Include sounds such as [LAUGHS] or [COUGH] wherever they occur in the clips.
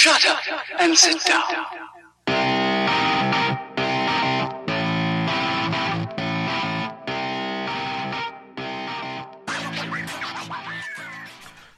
Shut up and sit down.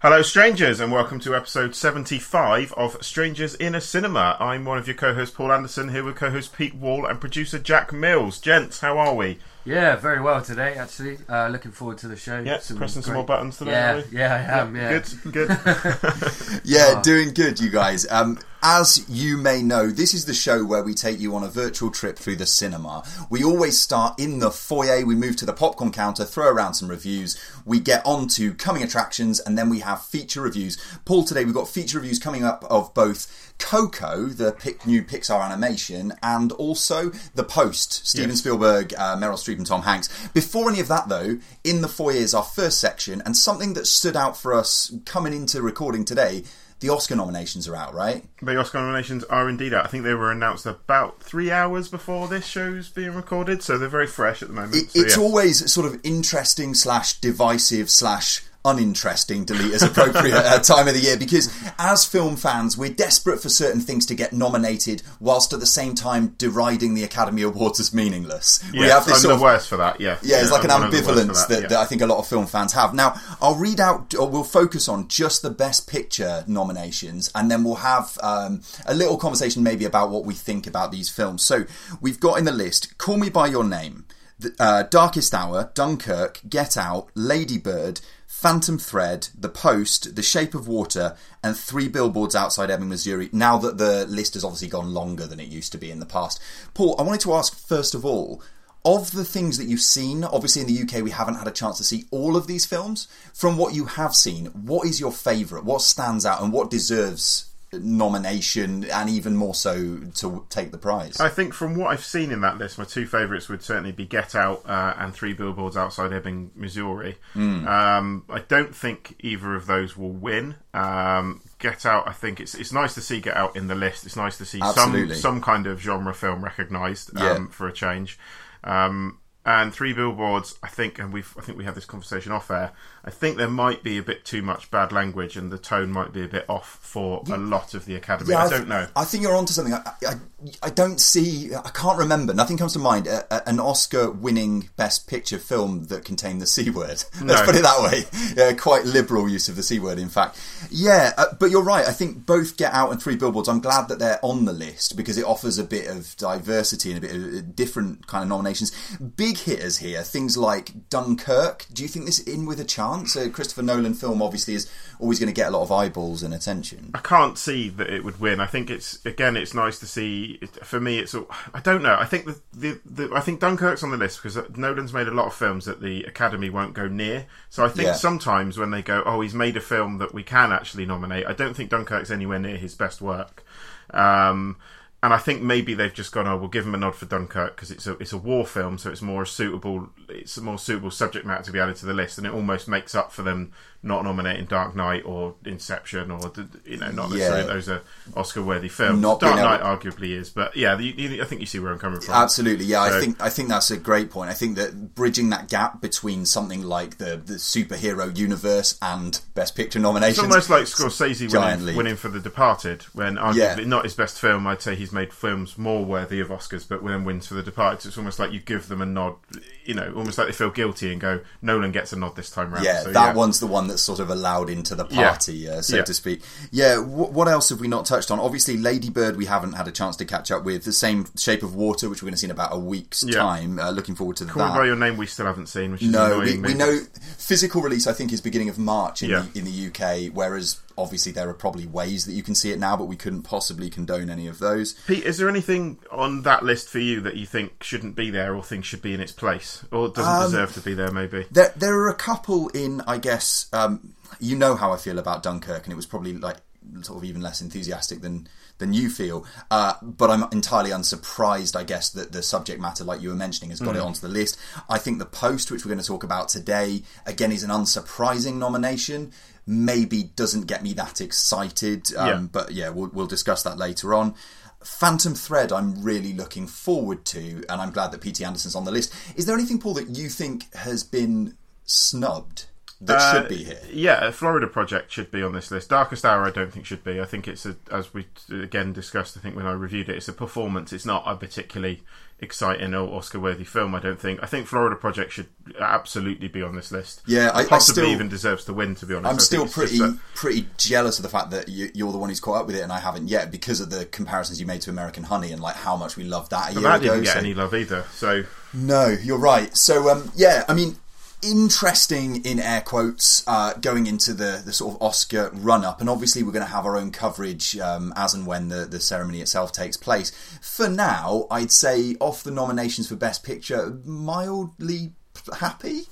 Hello, strangers, and welcome to episode 75 of Strangers in a Cinema. I'm one of your co hosts, Paul Anderson, here with co host Pete Wall and producer Jack Mills. Gents, how are we? Yeah, very well today. Actually, uh, looking forward to the show. Yeah, pressing some more buttons today, Yeah, are we? yeah, I am. Yeah, Good, good. [LAUGHS] Yeah, doing good, you guys. Um, as you may know, this is the show where we take you on a virtual trip through the cinema. We always start in the foyer, we move to the popcorn counter, throw around some reviews, we get on to coming attractions, and then we have feature reviews. Paul, today we've got feature reviews coming up of both Coco, the pic- new Pixar animation, and also The Post, Steven Yes. Spielberg, uh, Meryl Streep, and Tom Hanks. Before any of that, though, in the foyer is our first section, and something that stood out for us coming into recording today. The Oscar nominations are out, right? the Oscar nominations are indeed out. I think they were announced about three hours before this show's being recorded, so they're very fresh at the moment. It, So, it's yeah. always sort of interesting slash divisive slash uninteresting delete as appropriate at [LAUGHS] time of the year because as film fans we're desperate for certain things to get nominated whilst at the same time deriding the Academy Awards as meaningless. we have this I'm sort the of worst for that, yeah. Yeah, it's like an I'm one of the worst for ambivalence that, yeah. that I think a lot of film fans have. Now, I'll read out, or we'll focus on just the Best Picture nominations, and then we'll have um, a little conversation maybe about what we think about these films. So, we've got in the list Call Me By Your Name, uh, Darkest Hour, Dunkirk, Get Out, Lady Bird, Phantom Thread, The Post, The Shape of Water, and Three Billboards Outside Ebbing, Missouri. Now that the list has obviously gone longer than it used to be in the past. Paul, I wanted to ask first of all, of the things that you've seen, obviously in the UK we haven't had a chance to see all of these films. From what you have seen, what is your favourite? What stands out and what deserves nomination and even more so to take the prize? I think from what I've seen in that list, my two favourites would certainly be Get Out uh, and Three Billboards Outside Ebbing, Missouri. Hmm. Um, I don't think either of those will win. Um, Get Out, I think it's it's nice to see Get Out in the list. It's nice to see some Absolutely. some kind of genre film recognised um, Yeah. for a change. Um, and Three Billboards, I think, and we've I think we had this conversation off air. I think there might be a bit too much bad language, and the tone might be a bit off for a lot of the Academy. I th- don't know. I think you're onto something. I, I, I don't see. I can't remember. Nothing comes to mind. A, a- an Oscar-winning Best Picture film that contained the c word. [LAUGHS] Let's No. put it that way. Yeah, quite liberal use of the c word, in fact. Yeah, uh, but you're right. I think both Get Out and Three Billboards. I'm glad that they're on the list because it offers a bit of diversity and a bit of uh, different kind of nominations. Big hitters here, things like Dunkirk. Do you think this in with a chance? A Christopher Nolan film obviously is always going to get a lot of eyeballs and attention. I can't see that it would win. I think it's again, it's nice to see. For me, it's. all- I don't know. I think the, the, the I think Dunkirk's on the list because Nolan's made a lot of films that the Academy won't go near. So I think Yeah. sometimes when they go, oh, he's made a film that we can actually nominate. I don't think Dunkirk's anywhere near his best work. Um, and I think maybe they've just gone, oh, we'll give him a nod for Dunkirk because it's a it's a war film, so it's more suitable. It's a more suitable subject matter to be added to the list, and it almost makes up for them not nominating Dark Knight or Inception or you know not necessarily Yeah. those are Oscar worthy films. Not Dark Knight able- arguably is, but yeah, you, you, I think you see where I'm coming from. Absolutely, yeah. I think I think that's a great point. I think that bridging that gap between something like the the superhero universe and Best Picture nominations, It's almost like Scorsese winning, winning for The Departed, when arguably Yeah. not his best film. I'd say he's made films more worthy of Oscars, but when wins for The Departed, it's almost like you give them a nod, you know, almost like they feel guilty and go, Nolan gets a nod this time round. Yeah, So, that one's the one that's sort of allowed into the Yeah. party, uh, so Yeah. to speak. Yeah, wh- what else have we not touched on? Obviously, Lady Bird we haven't had a chance to catch up with. The same Shape of Water, which we're going to see in about a week's Yeah. time. Uh, looking forward to Call that. by Your Name we still haven't seen, which is No, annoying we, we know physical release. I think is beginning of March in, Yeah. the, in the UK, whereas obviously there are probably ways that you can see it now, but we couldn't possibly condone any of those. Pete, is there anything on that list for you that you think shouldn't be there or think should be in its place? Or doesn't Um, deserve to be there, maybe? There, there are a couple in, I guess, um, you know how I feel about Dunkirk, and it was probably like sort of even less enthusiastic than than you feel. Uh, but I'm entirely unsurprised, I guess, that the subject matter, like you were mentioning, has got it onto the list. I think the post, which we're going to talk about today, again, is an unsurprising nomination. Maybe doesn't get me that excited, um, Yeah. but yeah, we'll, we'll discuss that later on. Phantom Thread, I'm really looking forward to, and I'm glad that P.T. Anderson's on the list. Is there anything, Paul, that you think has been snubbed? That Uh, should be here. Yeah, Florida Project should be on this list. Darkest Hour, I don't think should be. I think it's a, as we again discussed. I think when I reviewed it, it's a performance. It's not a particularly exciting or Oscar-worthy film. I don't think. I think Florida Project should absolutely be on this list. Yeah, I- I possibly still- even deserves to win. To be honest, I I'm still pretty a- pretty jealous of the fact that you, you're the one who's caught up with it and I haven't yet because of the comparisons you made to American Honey and like how much we loved that a year that ago. didn't get so- any love either. So No, you're right. So um, yeah, I mean, interesting in air quotes uh, going into the the sort of Oscar run up, and obviously we're going to have our own coverage um, as and when the the ceremony itself takes place. For now, I'd say off the nominations for Best Picture, mildly happy.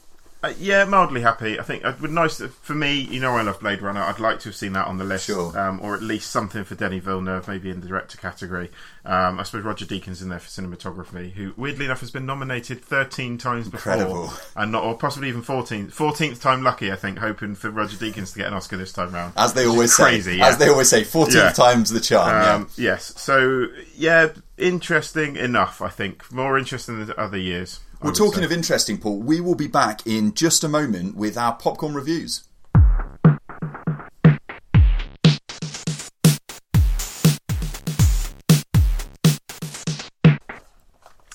Uh, yeah, mildly happy. I think it would nice to- for me. You know, I love Blade Runner. I'd like to have seen that on the list, Sure. um, or at least something for Denis Villeneuve, maybe in the director category. Um, I suppose Roger Deakins in there for cinematography, who weirdly enough has been nominated thirteen times Incredible. before, and not, or possibly even 14th, 14th time lucky. I think, hoping for Roger Deakins to get an Oscar this time round. As they always crazy, say, yeah. as they always say, fourteenth Yeah. times the charm. yeah. Um, yes. So yeah, interesting enough. I think more interesting than other years. Well, talking say. of interesting, Paul, we will be back in just a moment with our popcorn reviews.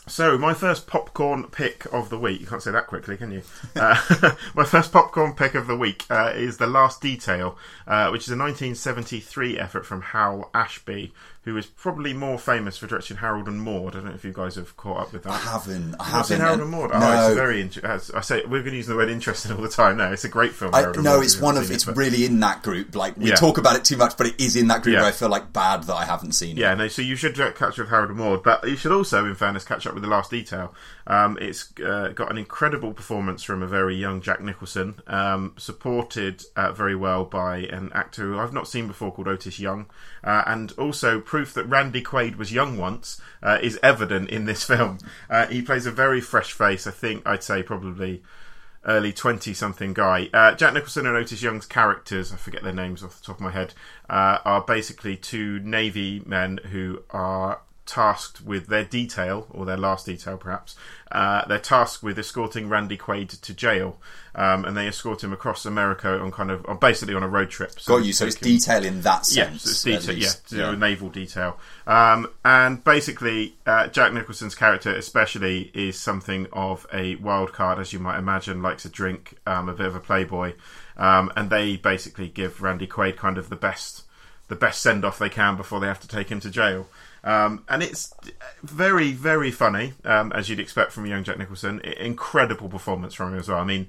So, my first popcorn pick of the week. You can't say that quickly, can you? [LAUGHS] Uh, [LAUGHS] my first popcorn pick of the week uh, is The Last Detail, uh, which is a 1973 effort from Hal Ashby, who is probably more famous for directing Harold and Maude. I don't know if you guys have caught up with that. I haven't. I Have you seen haven't. Harold and- Maude? No. Oh, it's very. Inter- as I say, we're going to use the word interesting all the time. No, it's a great film. I, no, it's one of seen it's it, but- really in that group. Like we Yeah. talk about it too much, but it is in that group Yeah. where I feel like bad that I haven't seen it. Yeah, no. So you should catch up with Harold and Maude, but you should also, in fairness, catch up with the Last Detail. Um, it's uh, got an incredible performance from a very young Jack Nicholson, um, supported uh, very well by an actor who I've not seen before called Otis Young, uh, and also proof that Randy Quaid was young once uh, is evident in this [LAUGHS] film. Uh, he plays a very fresh face. I think I'd say probably early 20 something guy. Uh, Jack Nicholson and Otis Young's characters, I forget their names off the top of my head, uh, are basically two Navy men who are tasked with their detail, or their last detail perhaps. Uh, they're tasked with escorting Randy Quaid to jail. Um, and they escort him across America on kind of, on basically on a road trip. Got you. So it's can- detail in that sense. so it's detail, yeah, to naval detail. Um, and basically, uh, Jack Nicholson's character, especially, is something of a wild card, as you might imagine. Likes a drink, um, a bit of a playboy, um, and they basically give Randy Quaid kind of the best, the best send off they can before they have to take him to jail. Um, and it's very, very funny, um, as you'd expect from a young Jack Nicholson. Incredible performance from him as well. I mean,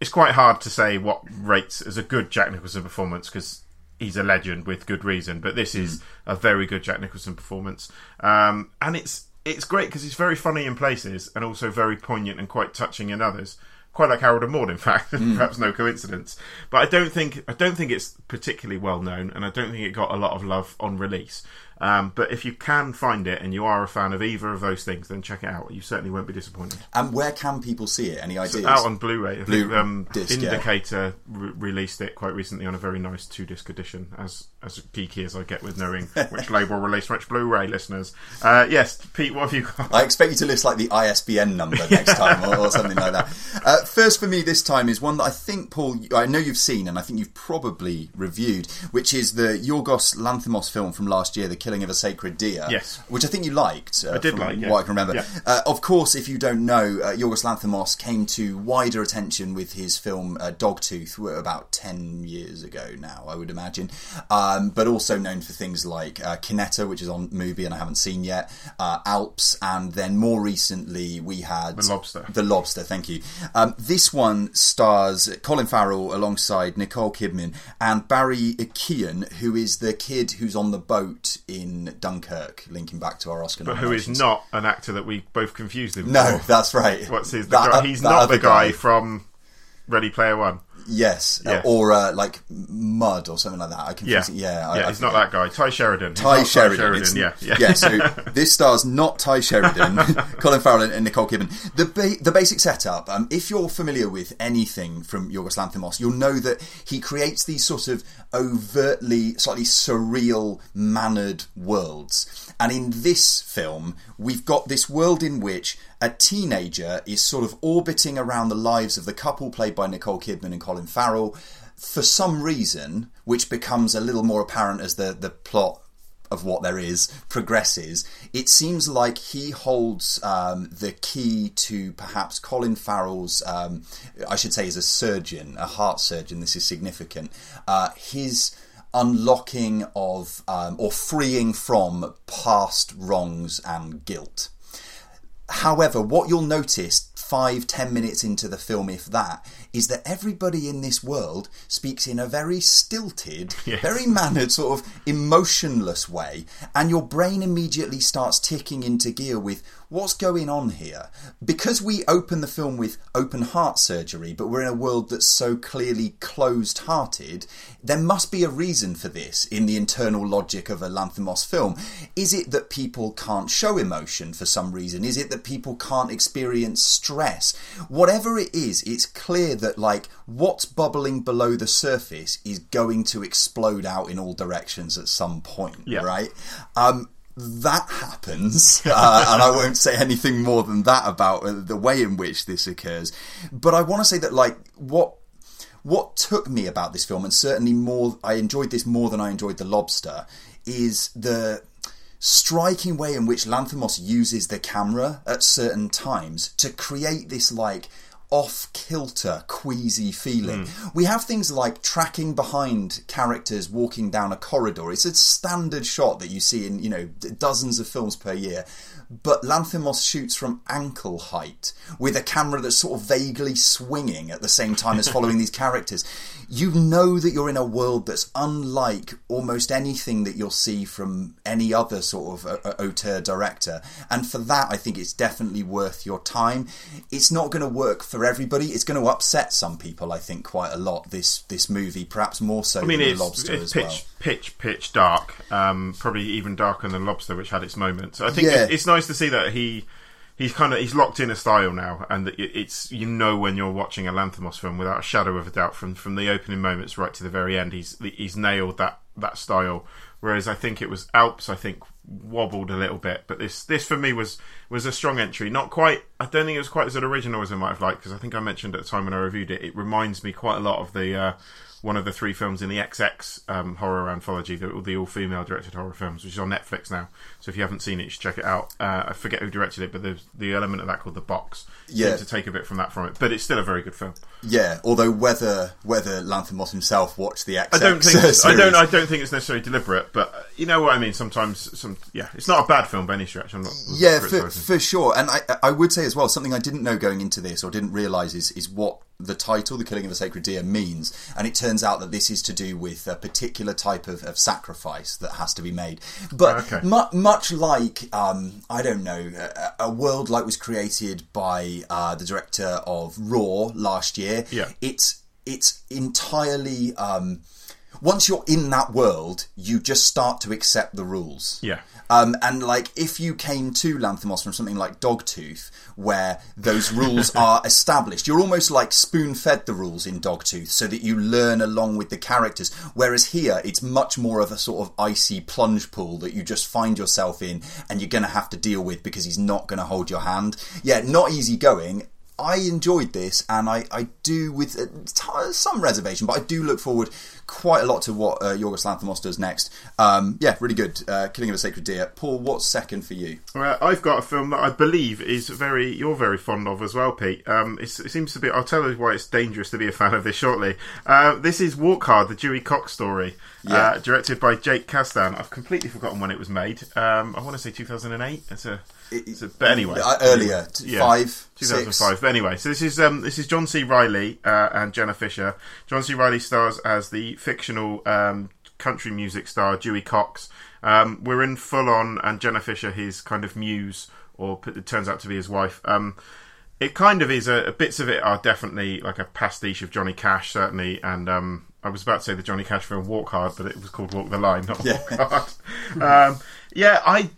it's quite hard to say what rates as a good Jack Nicholson performance because he's a legend with good reason. But this is a very good Jack Nicholson performance, um, and it's it's great because it's very funny in places and also very poignant and quite touching in others. Quite like Harold and Maude, in [LAUGHS] fact, perhaps no coincidence. But I don't think I don't think it's particularly well known, and I don't think it got a lot of love on release. Um, but if you can find it and you are a fan of either of those things, then check it out. You certainly won't be disappointed. And where can people see it? Any ideas? Out on Blu-ray. I Blu- think um, disc, yeah. Indicator re- released it quite recently on a very nice two-disc edition. As as geeky as I get with knowing which label released which Blu-ray, listeners. Uh, yes, Pete, what have you got? I expect you to list like the ISBN number next time or, or something like that. Uh, first for me this time is one that I think, Paul, I know you've seen and I think you've probably reviewed, which is the Yorgos Lanthimos film from last year, The Killing of a Sacred Deer. Yes. Which I think you liked. Uh, I did from like, yeah. What I can remember. Yeah. Uh, of course, if you don't know, uh, Yorgos Lanthimos came to wider attention with his film uh, Dogtooth about 10 years ago now, I would imagine. Um, but also known for things like uh, Kinetta, which is on MUBI and I haven't seen yet, uh, Alps, and then more recently we had The Lobster. The Lobster, thank you. Um, this one stars Colin Farrell alongside Nicole Kidman and Barry Keoghan, who is the kid who's on the boat in Dunkirk, linking back to our Oscar But who is not an actor that we both confused him No, for. that's right. What's his? The That- guy, he's that not the guy, from Ready Player One. Yes, uh, Yes. or uh, like Mud or something like that. I confuse Yeah, it. Yeah, I, yeah, I he's not that guy. Tye Sheridan. Tye not Sheridan. It's- yeah, yeah. So [LAUGHS] this stars not Tye Sheridan, [LAUGHS] Colin Farrell, and, and Nicole Kidman. The ba- the basic setup. Um, if you're familiar with anything from Yorgos Lanthimos, you'll know that he creates these sort of overtly, slightly surreal, mannered worlds. And in this film, we've got this world in which a teenager is sort of orbiting around the lives of the couple played by Nicole Kidman and Colin Farrell. For some reason, which becomes a little more apparent as the, the plot of what there is progresses, it seems like he holds um, the key to perhaps Colin Farrell's, um, I should say, as a surgeon, a heart surgeon, this is significant, uh, his unlocking of um, or freeing from past wrongs and guilt. However, what you'll notice five, ten minutes into the film, if that, is that everybody in this world speaks in a very stilted, [LAUGHS] Yes. very mannered, sort of emotionless way, and your brain immediately starts ticking into gear with what's going on here. Because we open the film with open heart surgery, but we're in a world that's so clearly closed hearted, there must be a reason for this in the internal logic of a Lanthimos film. Is it that people can't show emotion for some reason? Is it that people can't experience stress? Whatever it is, it's clear that like what's bubbling below the surface is going to explode out in all directions at some point, Yeah. right? Um, that happens, [LAUGHS] uh, and I won't say anything more than that about uh, the way in which this occurs. But I want to say that, like, what what took me about this film, and certainly more, I enjoyed this more than I enjoyed The Lobster, is the striking way in which Lanthimos uses the camera at certain times to create this like off kilter, queasy feeling. Hmm. We have things like tracking behind characters walking down a corridor. It's a standard shot that you see in, you know, dozens of films per year. But Lanthimos shoots from ankle height with a camera that's sort of vaguely swinging at the same time as following [LAUGHS] these characters. You know that you're in a world that's unlike almost anything that you'll see from any other sort of uh, uh, auteur director. And for that, I think it's definitely worth your time. It's not going to work for everybody. It's going to upset some people, I think, quite a lot. This this movie, perhaps more so I mean, than it's, The Lobster it's as pitch, well. Pitch, pitch dark. Um, probably even darker than Lobster, which had its moments. I think Yeah. it- it's nice to see that he he's kind of he's locked in a style now, and that it's you know when you're watching a Lanthimos film without a shadow of a doubt from from the opening moments right to the very end, he's he's nailed that that style. Whereas I think it was Alps, I think wobbled a little bit, but this this for me was was a strong entry. Not quite. I don't think it was quite as original as I might have liked because I think I mentioned at the time when I reviewed it, it reminds me quite a lot of the. Uh, one of the three films in the XX um, horror anthology, the, the all female directed horror films, which is on Netflix now. So if you haven't seen it, you should check it out. Uh, I forget who directed it, but there's the element of that called The Box. Yeah. To take a bit from that from it, but it's still a very good film. Yeah, although whether whether Lanthimos himself watched the XX I don't think [LAUGHS] series, I don't I don't think it's necessarily deliberate, but uh, you know what I mean. Sometimes some yeah, it's not a bad film by any stretch. I'm not Yeah, for, for sure. And I, I would say as well, something I didn't know going into this or didn't realise is, is what the title, The Killing of a Sacred Deer, means. And it turns out that this is to do with a particular type of, of sacrifice that has to be made. But Okay. mu- much like, um, I don't know, a, a world like was created by uh, the director of Raw last year, Yeah. it's, it's entirely. Um, once you're in that world, you just start to accept the rules. Yeah. Um, and like, if you came to Lanthimos from something like Dogtooth, where those rules [LAUGHS] are established, you're almost like spoon fed the rules in Dogtooth so that you learn along with the characters. Whereas here, it's much more of a sort of icy plunge pool that you just find yourself in and you're going to have to deal with because he's not going to hold your hand. Yeah, not easy going. I enjoyed this, and I, I do with uh, t- some reservation, but I do look forward quite a lot to what uh, Yorgos Lanthimos does next. Um, yeah, really good. Uh, Killing of a Sacred Deer. Paul, what's second for you? Well, I've got a film that I believe is very you're very fond of as well, Pete. Um, it's, it seems to be. I'll tell you why it's dangerous to be a fan of this shortly. Uh, this is Walk Hard, the Dewey Cox story, Yeah. uh, directed by Jake Kasdan. I've completely forgotten when it was made. Um, I want to say 2008. It's a, it's a but anyway, Uh, earlier, t- five, 2005. six. But anyway, so this is um, this is John C. Reilly uh, and Jenna Fischer. John C. Reilly stars as the fictional um, country music star Dewey Cox. Um, we're in full on, and Jenna Fischer, his kind of muse, or it turns out to be his wife. Um, it kind of is a, bits of it are definitely like a pastiche of Johnny Cash, certainly, and um, I was about to say the Johnny Cash film Walk Hard, but it was called Walk the Line, not Yeah. Walk Hard. [LAUGHS] um, yeah, I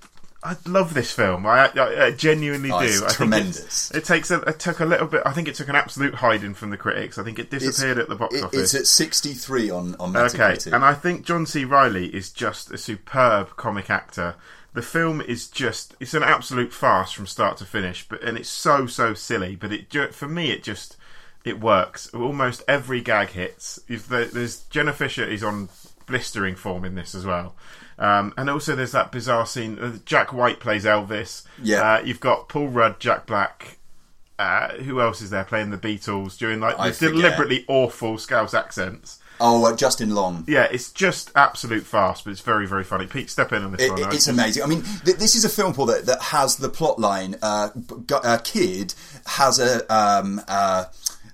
I love this film. I, I, I genuinely Oh, do. it's I think tremendous. it takes a, it took a little bit. I think it took an absolute hiding from the critics. I think it disappeared at the box it- office. It's at 63 on, on Metacritic. Okay, and I think John C. Reilly is just a superb comic actor. The film is just it's an absolute farce from start to finish, but and it's so so silly. But it for me it just it works. Almost every gag hits. If there- There's Jenna Fischer is on blistering form in this as well. Um, and also, there's that bizarre scene. uh, Jack White plays Elvis. Yeah. Uh, you've got Paul Rudd, Jack Black. Uh, who else is there playing the Beatles doing like I the forget. deliberately awful Scouse accents? Oh, uh, Justin Long. Yeah, it's just absolute fast, but it's very, very funny. Pete, step in on this It, one. it- it's amazing. I mean, th- this is a film, Paul, that, that has the plot line. Uh, b- a kid has a um, uh,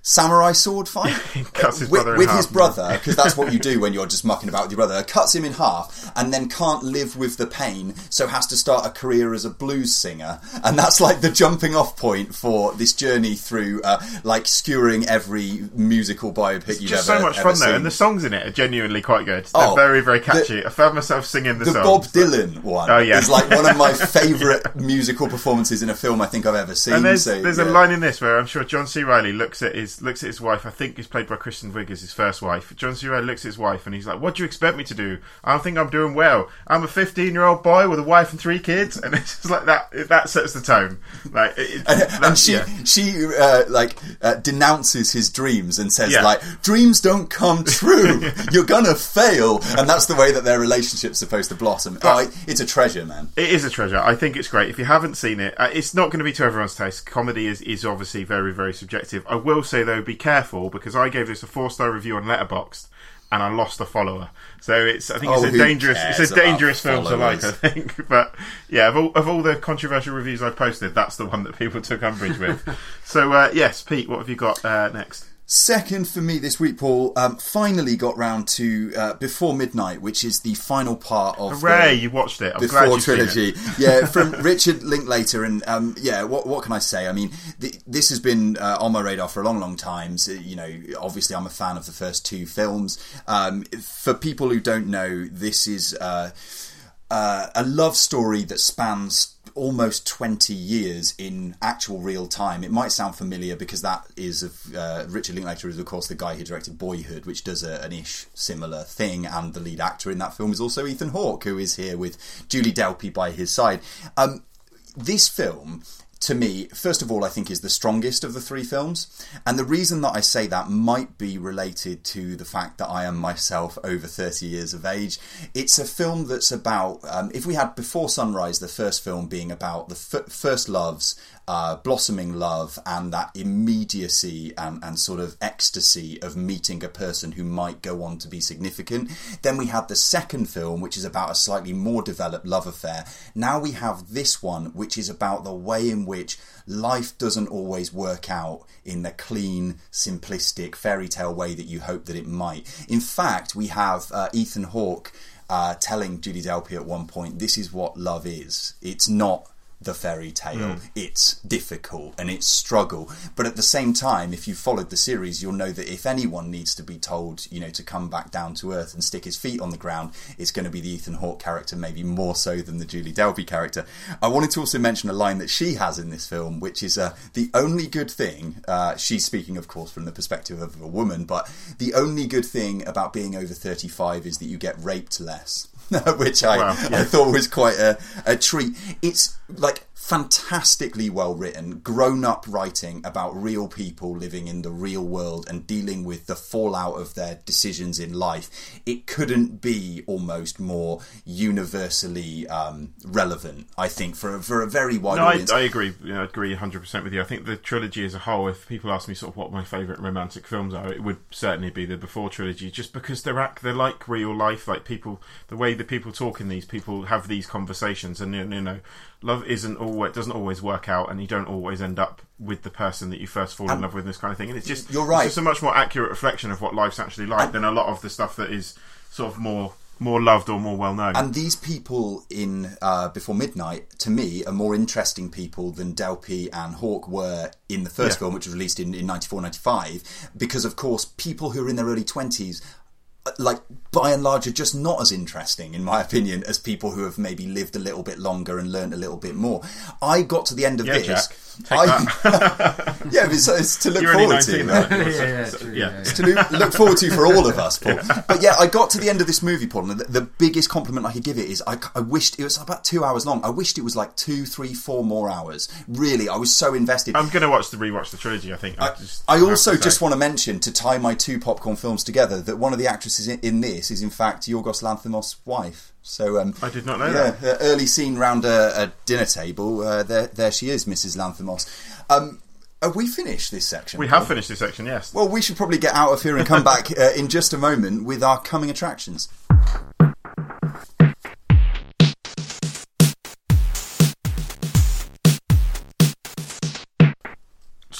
samurai sword fight [LAUGHS] cuts his with, with half. his brother, because that's what you do when you're just mucking about with your brother. Cuts him in half, and then can't live with the pain, so has to start a career as a blues singer, and that's like the jumping off point for this journey through, uh, like skewering every musical biopic you've just ever so much ever fun though, and the songs in it are genuinely quite good. They're Oh, very, very the- catchy. I found myself singing the, the songs. Bob Dylan one Oh, yeah. is like one of my [LAUGHS] favourite musical performances in a film I think I've ever seen. And there's so, there's yeah. a line in this where I'm sure John C. Reilly looks at his looks at his wife. I think is played by Kristen Wiig as his first wife. John C. Reilly looks at his wife and he's like, "What do you expect me to do? I don't think I'm doing well. I'm a 15 year old boy with a wife and three kids." [LAUGHS] And it's just like that. That sets the tone. Like, it, it- and she yeah. she uh, like uh, denounces his dreams and says Yeah. like dreams don't come [LAUGHS] true you're gonna fail and that's the way that their relationship's supposed to blossom oh, it- it's a treasure man It is a treasure. I think it's great. If you haven't seen it, uh, it's not going to be to everyone's taste. Comedy is, is obviously very, very subjective. I will say, though, be careful because I gave this a four star review on Letterboxd and I lost a follower. So it's I think Oh, it's a dangerous it's a dangerous film to like, I think. [LAUGHS] But yeah, of all, of all the controversial reviews I posted, that's the one that people took umbrage with. [LAUGHS] so uh, yes, Pete, what have you got uh, next? Second for me this week, Paul, um, finally got round to uh, Before Midnight, which is the final part of Hooray, the you watched it. I'm Before glad you've it. trilogy. yeah, from [LAUGHS] Richard Linklater, and um, yeah, what what can I say? I mean, th- this has been uh, on my radar for a long, long time. So, you know, obviously, I'm a fan of the first two films. Um, for people who don't know, this is uh, uh, a love story that spans almost 20 years in actual real time. It might sound familiar because that is of uh, Richard Linklater is of course the guy who directed Boyhood, which does a, an ish similar thing, and the lead actor in that film is also Ethan Hawke, who is here with Julie Delpy by his side. Um, this film to me, first of all, I think is the strongest of the three films. And the reason that I say that might be related to the fact that I am myself over 30 years of age. It's a film that's about, um, if we had Before Sunrise, the first film being about the f- first loves, uh, blossoming love, and that immediacy and, and sort of ecstasy of meeting a person who might go on to be significant. Then we had the second film, which is about a slightly more developed love affair. Now we have this one, which is about the way in which life doesn't always work out in the clean, simplistic fairy tale way that you hope that it might. In fact, we have uh, Ethan Hawke uh, telling Judy Delpy at one point, "This is what love is. It's not." The fairy tale. It's difficult and it's struggle. But at the same time, if you followed the series, you'll know that if anyone needs to be told, you know, to come back down to earth and stick his feet on the ground, it's going to be the Ethan Hawke character, maybe more so than the Julie Delpy character. I wanted to also mention a line that she has in this film, which is uh, the only good thing. Uh, she's speaking, of course, from the perspective of a woman, but the only good thing about being over 35 is that you get raped less. [LAUGHS] which I, Wow, yeah. I thought was quite a, a treat. It's like fantastically well written, grown up writing about real people living in the real world and dealing with the fallout of their decisions in life. It couldn't be almost more universally um, relevant, I think, for a, for a very wide No, I, audience. I agree. You know, I agree 100% with you. I think the trilogy as a whole, if people ask me sort of what my favourite romantic films are, it would certainly be the Before trilogy, just because they're act, they're like real life. Like people, the way that people talk in these, people have these conversations, and you know, love isn't always doesn't always work out, and you don't always end up with the person that you first fall in love with, and this kind of thing. And it's just You're right. It's just a much more accurate reflection of what life's actually like than a lot of the stuff that is sort of more more loved or more well known. And these people in uh, Before Midnight, to me, are more interesting people than Delpy and Hawke were in the first Yeah. film, which was released in, in 94 95. Because, of course, people who are in their early 20s, uh, like, by and large, are just not as interesting, in my [LAUGHS] opinion, as people who have maybe lived a little bit longer and learned a little bit more. I got to the end of Yeah, this. Jack. I, [LAUGHS] yeah, it's, it's to look You're forward to. 19 right? [LAUGHS] Yeah, yeah, so- true, yeah. yeah, It's to look, look forward to for all of us, Paul. But yeah, I got to the end of this movie, Paul, and the, the biggest compliment I could give it is I, I wished it was about two hours long. I wished it was like two, three, four more hours. Really, I was so invested. I'm going to watch the rewatch the trilogy. I think. I, just I also just want to mention to tie my two popcorn films together that one of the actresses in, in this is in fact Yorgos Lanthimos' wife. So um, I did not know yeah, that. the early scene round a, a dinner table. Uh, there, there she is, Mrs. Lanthimos. Um, have we finished this section? We have finished this section. Yes. Well, we should probably get out of here and come [LAUGHS] back uh, in just a moment with our coming attractions.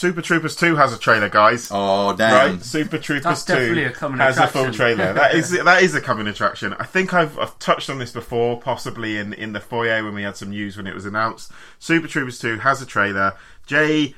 Super Troopers 2 has a trailer, guys. Oh, damn. Right, Super Troopers That's 2 definitely a coming has a full trailer. That is [LAUGHS] that is a coming attraction. I think I've, I've touched on this before, possibly in, in the foyer when we had some news when it was announced. Super Troopers 2 has a trailer. Jay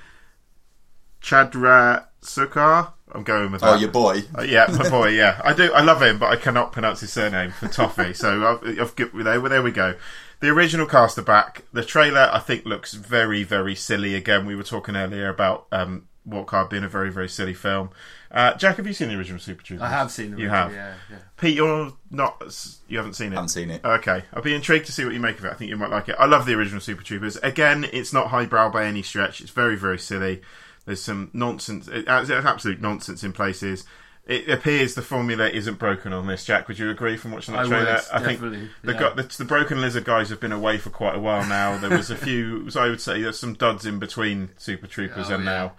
Chadra Sukar. I'm going with that. Oh, your boy. Uh, yeah, my boy. Yeah, I do. I love him, but I cannot pronounce his surname for Toffee. so I've, I've, gi- there, there we go. The original cast are back. The trailer, I think, looks very, very silly. Again, we were talking earlier about um, Walk Hard being a very, very silly film. Uh, Jack, have you seen the original Super Troopers? I have seen the You movie, have. Yeah, yeah. Pete, you're not. You haven't seen it. I haven't seen it. Okay, I'll be intrigued to see what you make of it. I think you might like it. I love the original Super Troopers. Again, it's not highbrow by any stretch. It's very, very silly. There's some nonsense, it's absolute nonsense in places. It appears the formula isn't broken on this. Jack, would you agree from watching the I would, trailer? I think definitely, the, the, the broken lizard guys have been away for quite a while now. There was a few, [LAUGHS] so I would say there's some duds in between Super Troopers Oh, and yeah, now.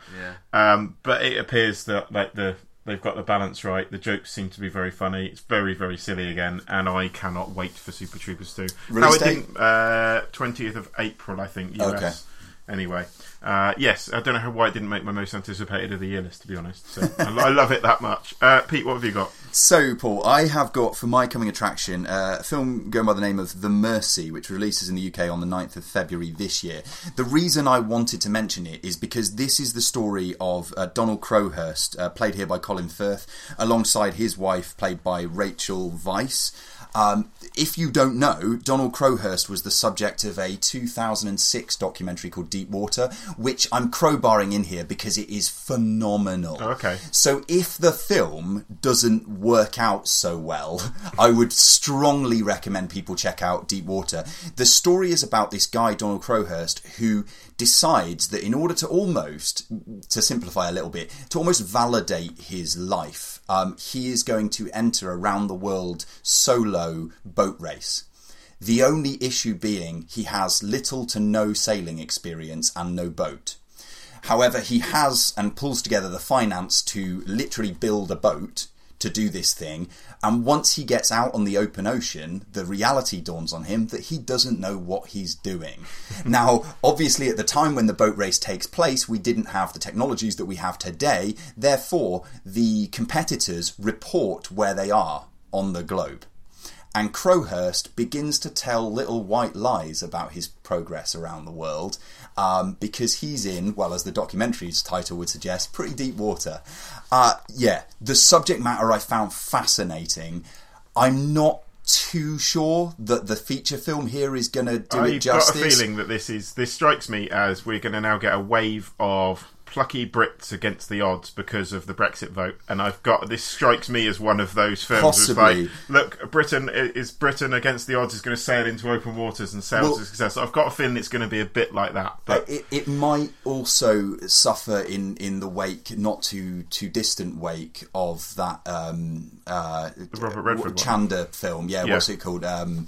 Yeah. Um, but it appears that like the they've got the balance right. The jokes seem to be very funny. It's very very silly again, and I cannot wait for Super Troopers 2. Release it date? didn't- uh, 20th of April, I think. US. Okay. Anyway, uh, yes, I don't know why it didn't make my most anticipated of the year list, to be honest. So I, I love it that much. Uh, Pete, what have you got? So, Paul, I have got for my coming attraction uh, a film going by the name of The Mercy, which releases in the UK on the 9th of February this year. The reason I wanted to mention it is because this is the story of uh, Donald Crowhurst, uh, played here by Colin Firth, alongside his wife, played by Rachel Weisz. Um, if you don't know, Donald Crowhurst was the subject of a 2006 documentary called Deep Water, which I'm crowbarring in here because it is phenomenal. Oh, okay. So if the film doesn't work out so well, [LAUGHS] I would strongly recommend people check out Deep Water. The story is about this guy, Donald Crowhurst, who decides that in order to almost, to simplify a little bit, to almost validate his life, um, he is going to enter a round the world solo boat race. The only issue being he has little to no sailing experience and no boat. However, he has and pulls together the finance to literally build a boat to do this thing. And once he gets out on the open ocean, the reality dawns on him that he doesn't know what he's doing. [LAUGHS] now, obviously, at the time when the boat race takes place, we didn't have the technologies that we have today. Therefore, the competitors report where they are on the globe and Crowhurst begins to tell little white lies about his progress around the world um, because he's in, well, as the documentary's title would suggest, pretty deep water. Uh, yeah, the subject matter I found fascinating. I'm not too sure that the feature film here is going to do it justice. I've got a feeling that this is this strikes me as we're going to now get a wave of plucky Brits against the odds because of the Brexit vote, and I've got this strikes me as one of those films. Possibly. like, look, Britain is Britain against the odds is going to sail into open waters and sail Well- to success. I've got a feeling it's going to be a bit like that, but it, it might also suffer in, in the wake, not too too distant wake of that um, uh, Robert Redford one. Chandor film. Yeah, Yeah. what's it called? Um,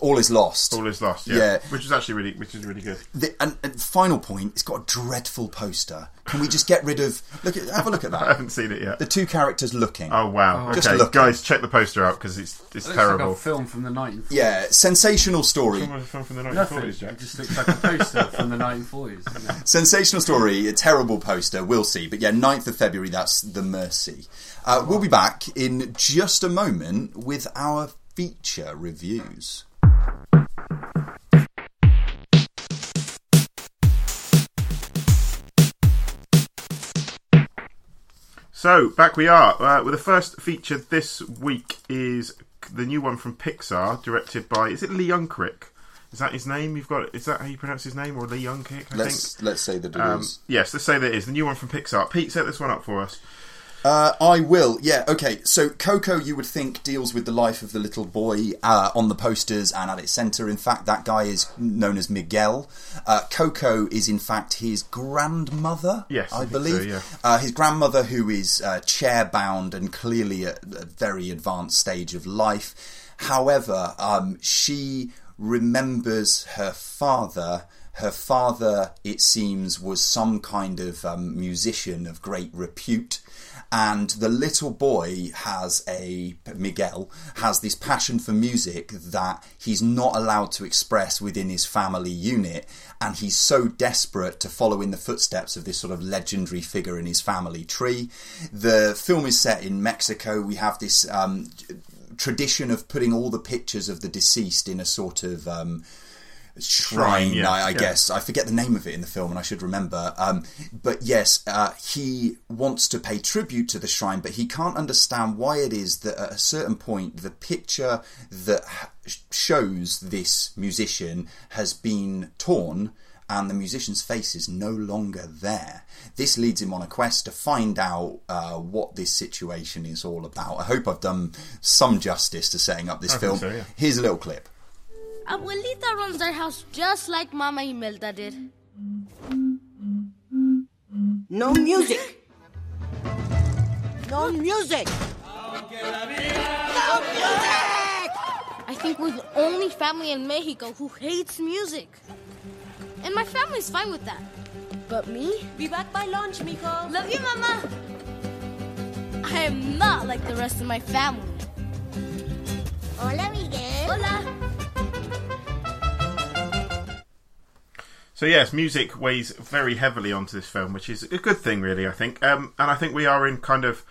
All is lost. all is lost. Yeah. Yeah. which is actually really, which is really good. The, and, and final point, it's got a dreadful poster. Can we just get rid of? Look, at, have a look at that. [LAUGHS] I haven't seen it yet. The two characters looking. Oh wow! Just okay, look. guys, check the poster out because it's it's It looks terrible. like a film from the 1940s. Yeah, sensational story. Film from the Nothing. 1940s, Jack. It just looks like a poster from the 1940s. Sensational story, a terrible poster, we'll see. But yeah, 9th of February, that's The Mercy. Uh, we'll be back in just a moment with our feature reviews. So back we are. Uh, well, the first feature this week is the new one from Pixar, directed by is it Lee Unkrich? Is that his name? You've got. Is that how you pronounce his name, or Lee Kick? I Let's let's say that it. Um, is. yes, let's say that it is the new one from Pixar. Pete, set this one up for us. Uh, I will. Yeah. Okay. So Coco, you would think deals with the life of the little boy uh, on the posters and at its centre. In fact, that guy is known as Miguel. Uh, Coco is in fact his grandmother. Yes, I I, believe. so, yeah. uh, his grandmother, who is uh, chair bound and clearly at a very advanced stage of life. However, um, she remembers her father. Her father, it seems, was some kind of um, musician of great repute. And the little boy has a, Miguel, has this passion for music that he's not allowed to express within his family unit. And he's so desperate to follow in the footsteps of this sort of legendary figure in his family tree. The film is set in Mexico. We have this um, tradition of putting all the pictures of the deceased in a sort of um, shrine, yeah, I, I yeah. guess. I forget the name of it in the film, and I should remember. Um, but yes, uh, he wants to pay tribute to the shrine, but he can't understand why it is that at a certain point, the picture that shows this musician has been torn. And the musician's face is no longer there. This leads him on a quest to find out uh, what this situation is all about. I hope I've done some justice to setting up this I film. so, yeah. Here's a little clip. Abuelita runs our house just like Mama Imelda did. No music. No music. No music! I think we're the only family in Mexico who hates music. And my family's fine with that. But me? Be back by lunch, mijo. Love you, Mama. I am not like the rest of my family. Hola, Miguel. Hola. So yes, music weighs very heavily onto this film, which is a good thing, really. I think, um, and I think we are in kind of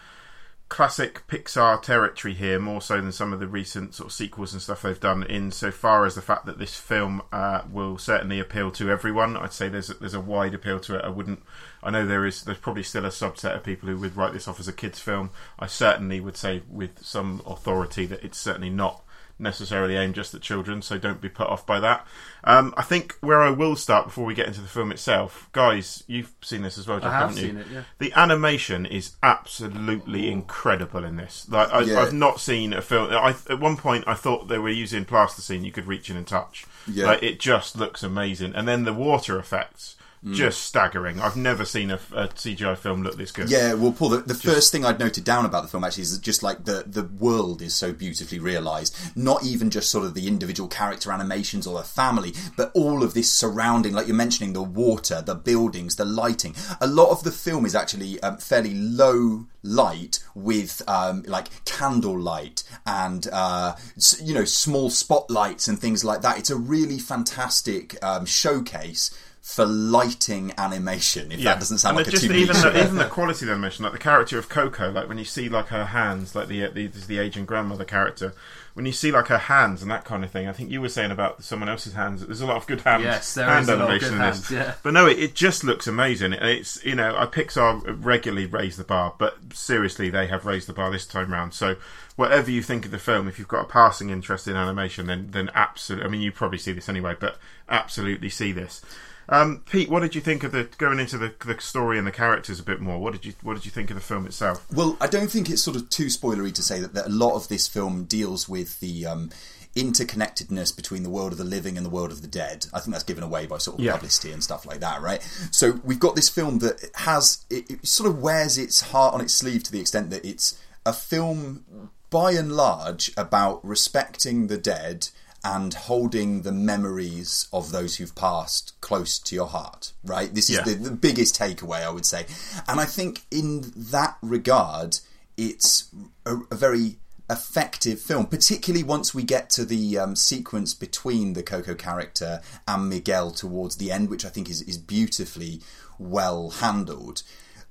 classic Pixar territory here, more so than some of the recent sort of sequels and stuff they've done. In so far as the fact that this film uh, will certainly appeal to everyone, I'd say there's a, there's a wide appeal to it. I wouldn't. I know there is. There's probably still a subset of people who would write this off as a kids' film. I certainly would say with some authority that it's certainly not necessarily aimed just at children, so don't be put off by that. Um, I think where I will start before we get into the film itself, guys, you've seen this as well, Jeff, have haven't you? seen it, yeah. The animation is absolutely incredible in this. Like I, Yeah. I've not seen a film. I, at one point, I thought they were using plasticine you could reach in and touch. Yeah. Like it just looks amazing, and then the water effects. Mm. Just staggering. I've never seen a, a CGI film look this good. Yeah, well, Paul, the, the first thing I'd noted down about the film actually is just like the, the world is so beautifully realised. Not even just sort of the individual character animations or the family, but all of this surrounding, like you're mentioning, the water, the buildings, the lighting. A lot of the film is actually um, fairly low light with um, like candle light and uh, you know small spotlights and things like that. It's a really fantastic um, showcase for lighting animation. If that doesn't sound and like a just too even the, even the [LAUGHS] quality they mentioned, like the character of Coco, like when you see like her hands, like the the, the aging grandmother character, when you see like her hands and that kind of thing. I think you were saying about someone else's hands. There's a lot of good hand, Yes, there hand is a lot of good in this. hands, yeah. But no, it, it just looks amazing. And It's you know, I Pixar regularly raise the bar, but seriously, they have raised the bar this time round. So whatever you think of the film, if you've got a passing interest in animation, then then absolutely. I mean, you probably see this anyway, but absolutely see this. Um, Pete, what did you think of the going into the, the story and the characters a bit more? What did you what did you think of the film itself? Well, I don't think it's sort of too spoilery to say that, that a lot of this film deals with the um, interconnectedness between the world of the living and the world of the dead. I think that's given away by sort of Yeah. publicity and stuff like that, right? So we've got this film that has it, it sort of wears its heart on its sleeve to the extent that it's a film by and large about respecting the dead and holding the memories of those who've passed close to your heart, right? This is Yeah. the, the biggest takeaway, I would say. And I think in that regard, it's a, a very effective film, particularly once we get to the um, sequence between the Coco character and Miguel towards the end, which I think is, is beautifully well handled.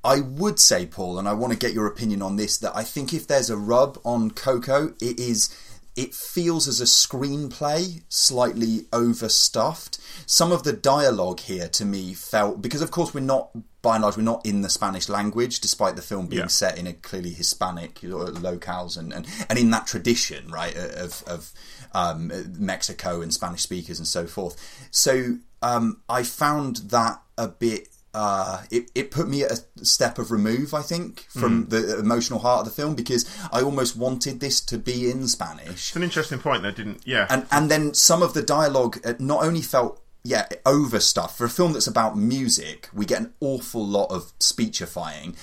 I would say, Paul, and I want to get your opinion on this, that I think if there's a rub on Coco, it is it feels as a screenplay slightly overstuffed. Some of the dialogue here to me felt because of course we're not by and large we're not in the Spanish language, despite the film being Yeah. set in a clearly Hispanic locales and, and, and in that tradition, right, of of um, Mexico and Spanish speakers and so forth. So um, I found that a bit. Uh, it, it put me at a step of remove, I think, from Mm. the emotional heart of the film because I almost wanted this to be in Spanish It's an interesting point. They didn't. Yeah. and and then some of the dialogue uh, not only felt yeah over stuff for a film that's about music we get an awful lot of speechifying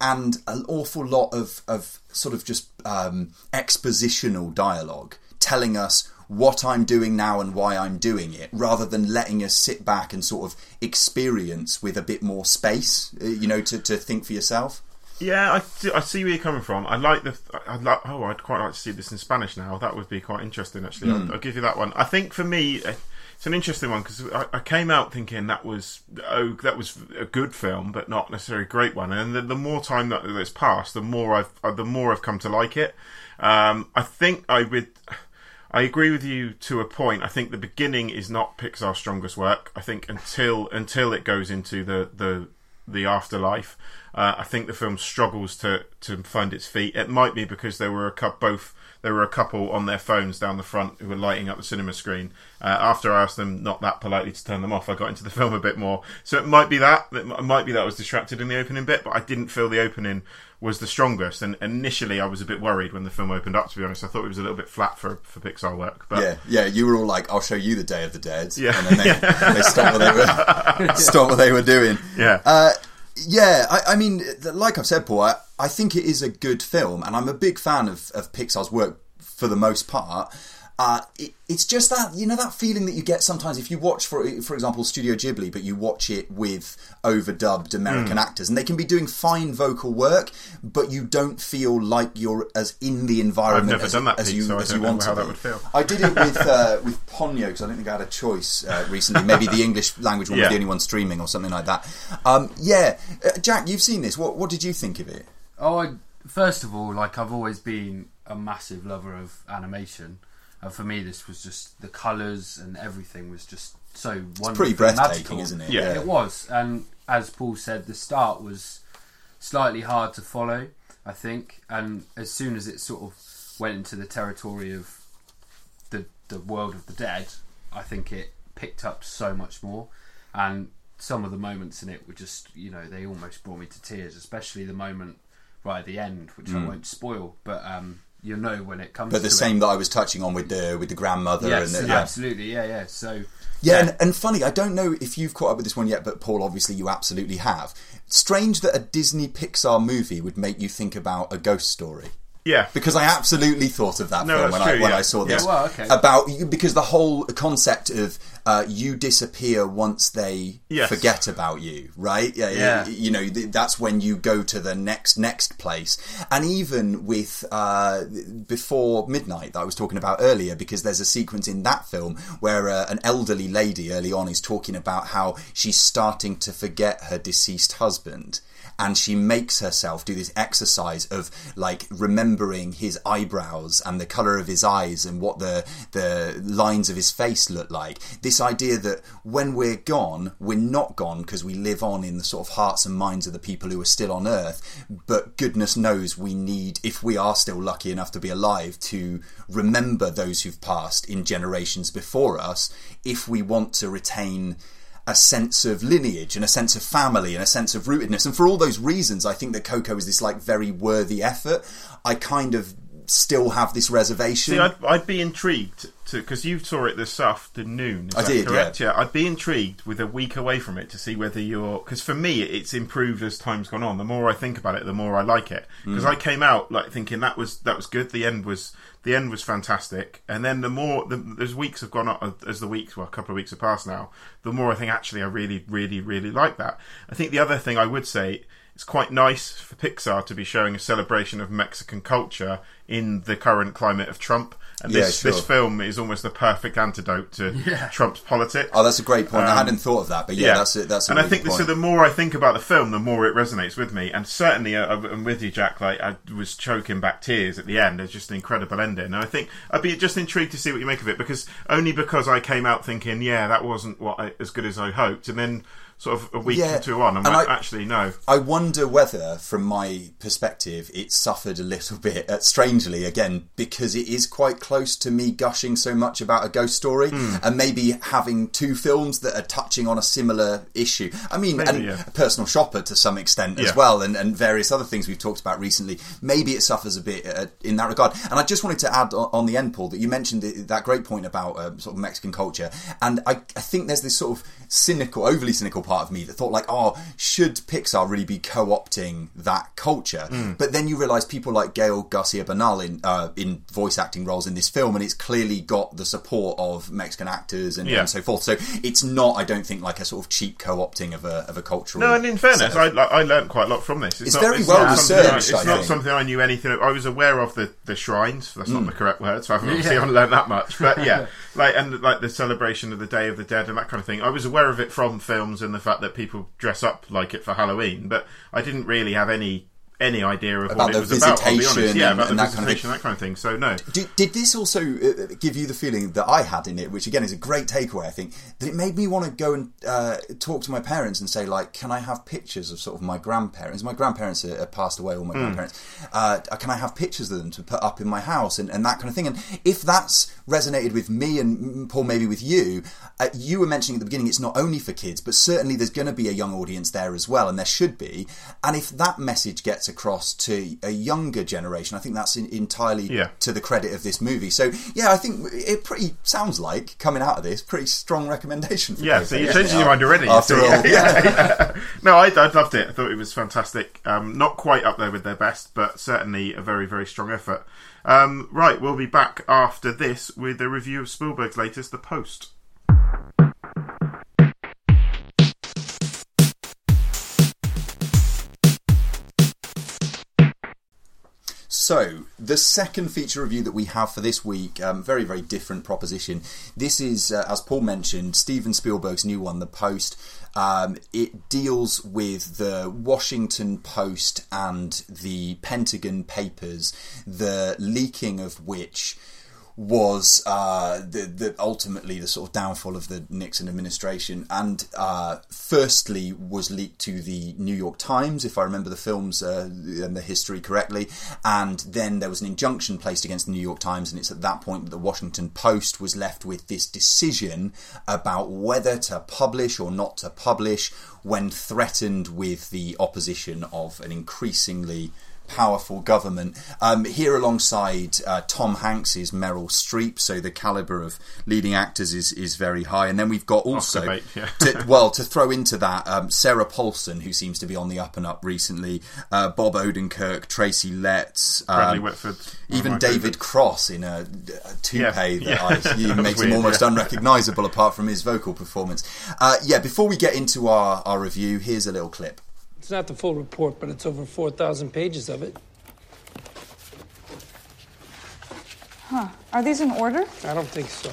and an awful lot of of sort of just um, expositional dialogue telling us what I'm doing now and why I'm doing it rather than letting us sit back and sort of experience with a bit more space uh, you know to, to think for yourself Yeah, I, see- I see where you're coming from. I like the. I like. Oh, I'd quite like to see this in Spanish now. That would be quite interesting, actually. I'll, I'll give you that one. I think for me, uh, it's an interesting one because I, I came out thinking that was oh, that was a good film, but not necessarily a great one. And the, the more time that, that's passed, the more I've uh, the more I've come to like it. Um, I think I would. I agree with you to a point. I think the beginning is not Pixar's strongest work. I think until until it goes into the the the afterlife, uh, I think the film struggles to to find its feet. It might be because there were a couple both there were a couple on their phones down the front who were lighting up the cinema screen. Uh, after I asked them not that politely to turn them off, I got into the [LAUGHS] film a bit more. So it might be that it might be that I was distracted in the opening bit, but I didn't feel the opening was the strongest. And initially, I was a bit worried when the film opened up. To be honest, I thought it was a little bit flat for for Pixar work. But Yeah, yeah. You were all like, "I'll show you the Day of the Dead," Yeah. and then they, [LAUGHS] they stopped what they were [LAUGHS] stopped what they were doing. Yeah. uh, yeah. I, I mean, like I've said, Paul, I, I think it is a good film, and I'm a big fan of, of Pixar's work for the most part. Uh, it, it's just that you know that feeling that you get sometimes if you watch, for for example, Studio Ghibli, but you watch it with overdubbed American actors, and they can be doing fine vocal work, but you don't feel like you're as in the environment never as, done that, as Pete, you so I as don't you know want how to that be. would feel. I did it with [LAUGHS] uh, with Ponyo because I don't think I had a choice uh, recently. Maybe the English language one was Yeah. the only one streaming or something like that. Um, yeah, uh, Jack, you've seen this. What what did you think of it? Oh, I, first of all, like I've always been a massive lover of animation, and for me, this was just the colours and everything was just so wonderful. Pretty breathtaking, magical. isn't it? Yeah. It was, and as Paul said, the start was slightly hard to follow, I think, and as soon as it sort of went into the territory of the the world of the dead, I think it picked up so much more, and some of the moments in it were just, you know, they almost brought me to tears, especially the moment right at the end, which I won't spoil, but um, you'll know when it comes. But the same It. that I was touching on with the with the grandmother Yes, and the, yeah. absolutely, yeah, yeah. So Yeah, And, and funny, I don't know if you've caught up with this one yet, but Paul, obviously you absolutely have. Strange that a Disney Pixar movie would make you think about a ghost story. Yeah, Because I absolutely thought of that No, film that's when I when yeah. I saw Yeah, this. well, okay. About because the whole concept of uh, you disappear once they Yes. forget about you, right? Yeah, Yeah. You know that's when you go to the next next place, and even with uh, before midnight that I was talking about earlier, because there's a sequence in that film where uh, an elderly lady early on is talking about how she's starting to forget her deceased husband and she makes herself do this exercise of like remembering his eyebrows and the color of his eyes and what the the lines of his face look like. This idea that when we're gone we're not gone because we live on in the sort of hearts and minds of the people who are still on earth but goodness knows we need if we are still lucky enough to be alive to remember those who've passed in generations before us if we want to retain a sense of lineage and a sense of family and a sense of rootedness. And for all those reasons, I think that Coco is this like very worthy effort. I kind of still have this reservation. See, I'd, I'd be intrigued to because you saw it this afternoon. Is I that did, correct? Yeah. I'd be intrigued with a week away from it to see whether you're because for me it's improved as time's gone on. The more I think about it, the more I like it mm. because I came out like thinking that was that was good. The end was the end was fantastic, and then the more the, as weeks have gone on, uh, as the weeks well a couple of weeks have passed now, the more I think actually I really really really like that. I think the other thing I would say it's quite nice for Pixar to be showing a celebration of Mexican culture in the current climate of Trump. And Yeah, this, sure. this film is almost the perfect antidote to [LAUGHS] Yeah. Trump's politics. oh, that's a great point. I Um, hadn't thought of that, but yeah, that's it. That's a and I think good so. The more I think about the film, the more it resonates with me. And certainly, uh, I'm with you, Jack. Like I was choking back tears at the end. It's just an incredible ending. And I think I'd be just intrigued to see what you make of it because only because I came out thinking, yeah, that wasn't what I, as good as I hoped, and then sort of a week Yeah, or two on. I'm and like, I- actually, no. I wonder whether, from my perspective, it suffered a little bit, uh, strangely, again, because it is quite close to me gushing so much about a ghost story Hmm. and maybe having two films that are touching on a similar issue. I mean, Maybe, and yeah. a personal shopper to some extent as well, and, and various other things we've talked about recently. Maybe it suffers a bit uh, in that regard. And I just wanted to add on, on the end, Paul, that you mentioned that great point about uh, sort of Mexican culture. And I, I think there's this sort of cynical, overly cynical part of me that thought, like, oh, should Pixar really be co opting that culture? Hmm. But then you realise people like Gael Garcia Bernal in, uh, in voice acting roles in this film, and it's clearly got the support of Mexican actors and, Yeah. and so forth. So it's not, I don't think, like a sort of cheap co opting of a, of a cultural. No, and in fairness, I, like, I learned quite a lot from this. It's very well not something I- researched, It's not something I knew anything. Of. I was aware of the, the shrines. That's Hmm. not the correct word, so I haven't obviously Yeah. haven't learned that much. But yeah, [LAUGHS] like and like the celebration of the Day of the Dead and that kind of thing. I was aware of it from films and the fact that people dress up like it for Halloween, but I didn't really have any any idea of About what the it was about. I'll be honest. visitation Yeah, and- about and the that kind of visitation, that kind of thing. So no, Did, did this also uh, give you the feeling that I had in it, which again is a great takeaway, I think, that it made me want to go and uh, talk to my parents and say, like, can I have pictures of sort of my grandparents? My grandparents are, are passed away, all my grandparents. Uh, can I have pictures of them to put up in my house and, and that kind of thing? And if that's resonated with me and mm, Paul, maybe with you, uh, you were mentioning at the beginning it's not only for kids, but certainly there's going to be a young audience there as well, and there should be. And if that message gets across to a younger generation, I think that's in, entirely Yeah. to the credit of this movie. So yeah, I think it pretty sounds like coming out of this pretty strong recommendation. For Yeah, so you're changing your mind already. After So, all, [LAUGHS] yeah. [LAUGHS] no, I, I loved it. I thought it was fantastic. Um, not quite up there with their best, but certainly a very, very strong effort. Um, right, we'll be back after this with a review of Spielberg's latest, The Post. So, the second feature review that we have for this week, um, very, very different proposition. This is, uh, as Paul mentioned, Steven Spielberg's new one, The Post. Um, it deals with the Washington Post and the Pentagon Papers, the leaking of which was uh, the, the ultimately the sort of downfall of the Nixon administration, and uh, firstly was leaked to the New York Times, if I remember the films uh, and the history correctly, and then there was an injunction placed against the New York Times, and it's at that point that the Washington Post was left with this decision about whether to publish or not to publish when threatened with the opposition of an increasingly powerful government. Um, here alongside uh, Tom Hanks is Meryl Streep, so the caliber of leading actors is, is very high. And then we've got also, yeah. to, [LAUGHS] well, to throw into that, um, Sarah Paulson, who seems to be on the up and up recently, uh, Bob Odenkirk, Tracy Letts, Bradley um, Whitford. even David favourites. Cross in a, a toupee Yeah, that yeah. I, [LAUGHS] That makes him almost yeah. unrecognisable apart from his vocal performance. Uh, yeah, before we get into our, our review, here's a little clip. Not the full report, but it's over 4,000 pages of it. Are these in order? I don't think so.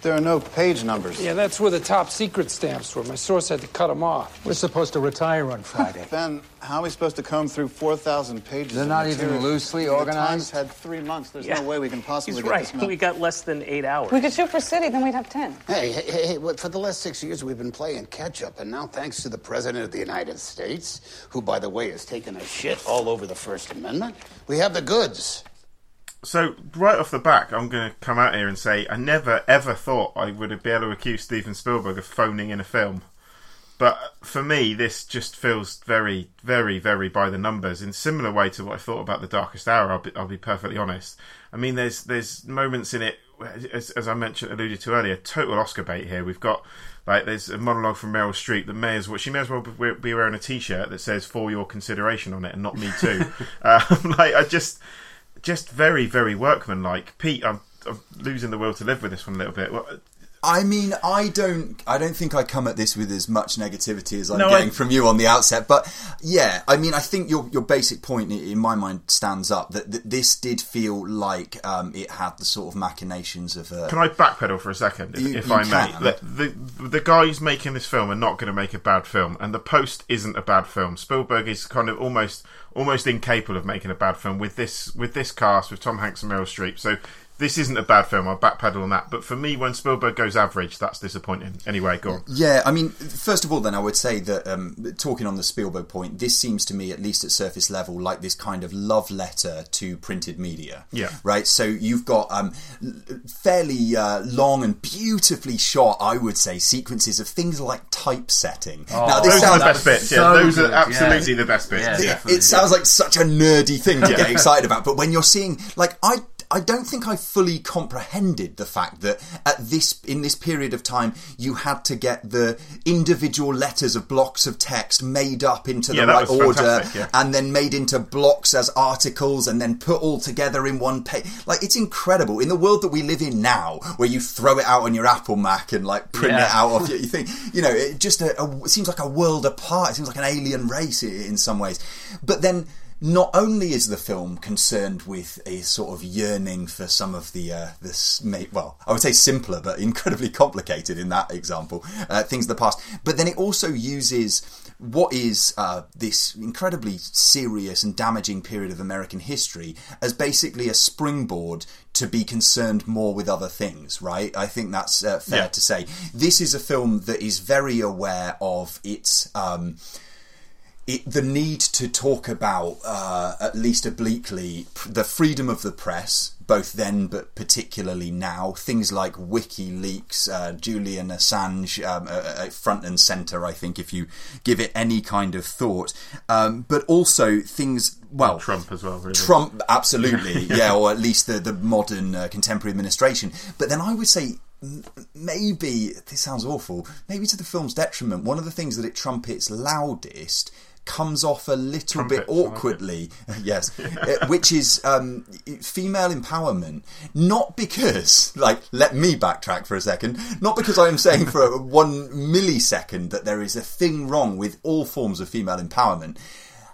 There are no page numbers. Yeah, that's where the top secret stamps were. My source had to cut them off. We're supposed to retire on Friday. [LAUGHS] Ben, how are we supposed to comb through 4,000 pages? They're of not even material? loosely The organized? Times had three months. There's Yeah. no way we can possibly He's get right. this done. We got less than eight hours. We could shoot for city, then we'd have 10. Hey, hey, hey, hey, for the last six years we've been playing catch up, and now thanks to the President of the United States, who, by the way, has taken a shit all over the First Amendment, we have the goods. So right off the back, I'm going to come out here and say I never ever thought I would be able to accuse Steven Spielberg of phoning in a film. But for me, this just feels very, very, very by the numbers. In similar way to what I thought about the Darkest Hour, I'll be, I'll be perfectly honest. I mean, there's there's moments in it, as, as I mentioned, alluded to earlier, total Oscar bait here. We've got like there's a monologue from Meryl Streep that may as well she may as well be, wearing a T-shirt that says "For Your Consideration" on it and not "Me Too." [LAUGHS] um, [LAUGHS] like I just just very, very workmanlike. Pete, I'm, I'm losing the will to live with this one a little bit. Well, I mean, I don't, I don't think I come at this with as much negativity as I'm No, getting I- from you on the outset. But yeah, I mean, I think your your basic point in my mind stands up that, that this did feel like um, it had the sort of machinations of a. Can I backpedal for a second, if, You- if you I may? The, the the guys making this film are not going to make a bad film, and The Post isn't a bad film. Spielberg is kind of almost almost incapable of making a bad film with this with this cast with Tom Hanks and Meryl Streep. So this isn't a bad film. I'll backpedal on that. But for me, when Spielberg goes average, that's disappointing. Anyway, go on. Yeah, I mean, first of all, then I would say that um, talking on the Spielberg point, this seems to me, at least at surface level, like this kind of love letter to printed media. Yeah. Right. So you've got um, fairly uh, long and beautifully shot, I would say, sequences of things like typesetting. Oh, now, those are the best bits. Yeah, those good. are absolutely yeah. the best bits. Yeah, it, it sounds like such a nerdy thing to get excited about, but when you're seeing, like, I I don't think I fully comprehended the fact that at this in this period of time you had to get the individual letters of blocks of text made up into yeah, the right order yeah. and then made into blocks as articles and then put all together in one page. Like it's incredible in the world that we live in now, where you throw it out on your Apple Mac and like print yeah. it out of [LAUGHS] you. You think you know it just a, a, it seems like a world apart. It seems like an alien race in some ways, but then not only is the film concerned with a sort of yearning for some of the uh, this well I would say simpler but [LAUGHS] incredibly complicated in that example uh, things of the past but then it also uses what is uh, this incredibly serious and damaging period of American history as basically a springboard to be concerned more with other things, right? I think that's uh, fair yeah. to say. This is a film that is very aware of its. Um, it, the need to talk about, uh, at least obliquely, the freedom of the press, both then but particularly now. Things like WikiLeaks, uh, Julian Assange, um, uh, front and centre, I think, if you give it any kind of thought. Um, but also things, well. Trump as well, really. Trump, absolutely, [LAUGHS] yeah, or at least the, the modern uh, contemporary administration. But then I would say maybe this sounds awful maybe to the film's detriment one of the things that it trumpets loudest comes off a little Trumpets, bit awkwardly, [LAUGHS] [LAUGHS] yes, which is um, female empowerment. Not because, like, let me backtrack for a second. Not because I am saying for a, [LAUGHS] one millisecond that there is a thing wrong with all forms of female empowerment.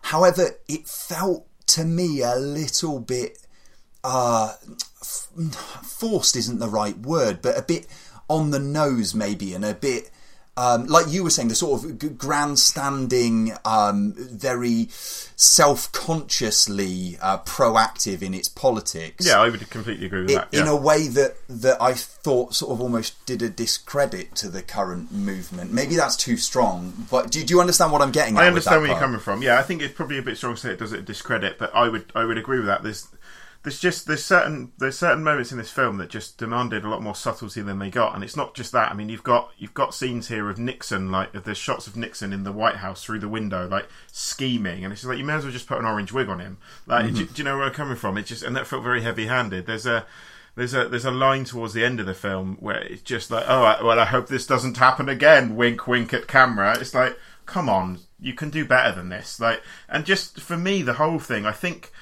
However, it felt to me a little bit uh, f- forced isn't the right word, but a bit on the nose maybe, and a bit um, like you were saying, the sort of grandstanding, um, very self-consciously uh, proactive in its politics. Yeah, I would completely agree with it, that. Yeah. In a way that that I thought sort of almost did a discredit to the current movement. Maybe that's too strong, but do, do you understand what I'm getting? I understand where you're coming from. Yeah, I think it's probably a bit strong to say it does it a discredit, but I would I would agree with that. There's there's just there's certain there's certain moments in this film that just demanded a lot more subtlety than they got, and it's not just that. I mean, you've got you've got scenes here of Nixon, like there's shots of Nixon in the White House through the window, like scheming, and it's just like you may as well just put an orange wig on him. Like, mm-hmm. do, do, you know where I'm coming from? It just and that felt very heavy-handed. There's a there's a there's a line towards the end of the film where it's just like, oh, I, well, I hope this doesn't happen again. Wink, wink at camera. It's like, come on, you can do better than this. Like, and just for me, the whole thing, I think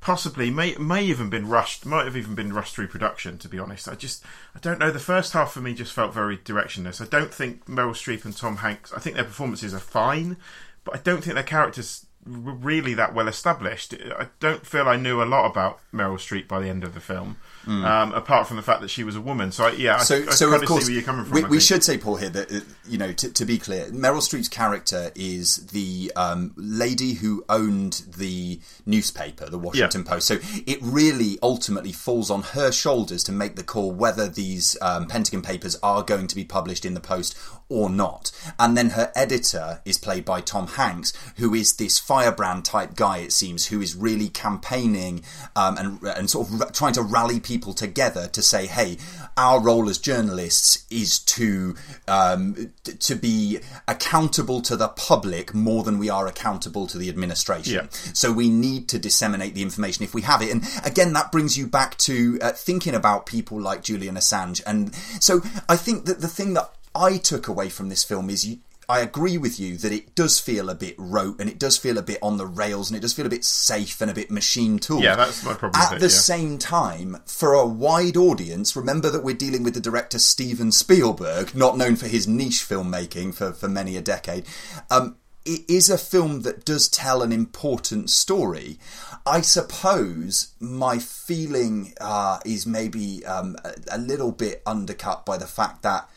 possibly may may even been rushed might have even been rushed through production to be honest. I just i don't know. The first half for me just felt very directionless. I don't think meryl streep and tom hanks i think their performances are fine but i don't think their characters really that well established i don't feel i knew a lot about meryl streep by the end of the film Mm. Um, apart from the fact that she was a woman. So I, yeah, so, I, I so of course, see where you're coming from. We, we should say, Paul, here that uh, you know, to, to, be clear, Meryl Streep's character is the um, lady who owned the newspaper, the Washington yeah. Post. So it really ultimately falls on her shoulders to make the call whether these um, Pentagon papers are going to be published in the Post or not. And then her editor is played by Tom Hanks, who is this firebrand type guy, it seems, who is really campaigning um, and and sort of trying to rally people together to say, hey, our role as journalists is to um, to be accountable to the public more than we are accountable to the administration. Yeah. So we need to disseminate the information if we have it. And again, that brings you back to uh, thinking about people like Julian Assange. And so I think that the thing that I took away from this film is you, I agree with you that it does feel a bit rote and it does feel a bit on the rails and it does feel a bit safe and a bit machine tool. Yeah, that's my problem. At it, the yeah. same time, for a wide audience, remember that we're dealing with the director Steven Spielberg, not known for his niche filmmaking for, for many a decade. Um, it is a film that does tell an important story. I suppose my feeling uh, is maybe um, a, a little bit undercut by the fact that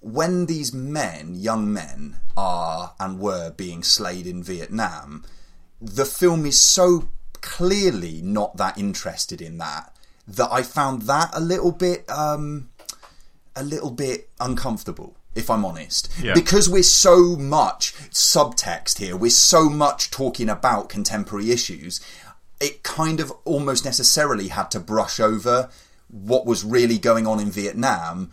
when these men, young men, are and were being slayed in Vietnam, the film is so clearly not that interested in that that I found that a little bit, um, a little bit uncomfortable. If I'm honest, Yeah. because we're so much subtext here, we're so much talking about contemporary issues. It kind of almost necessarily had to brush over what was really going on in Vietnam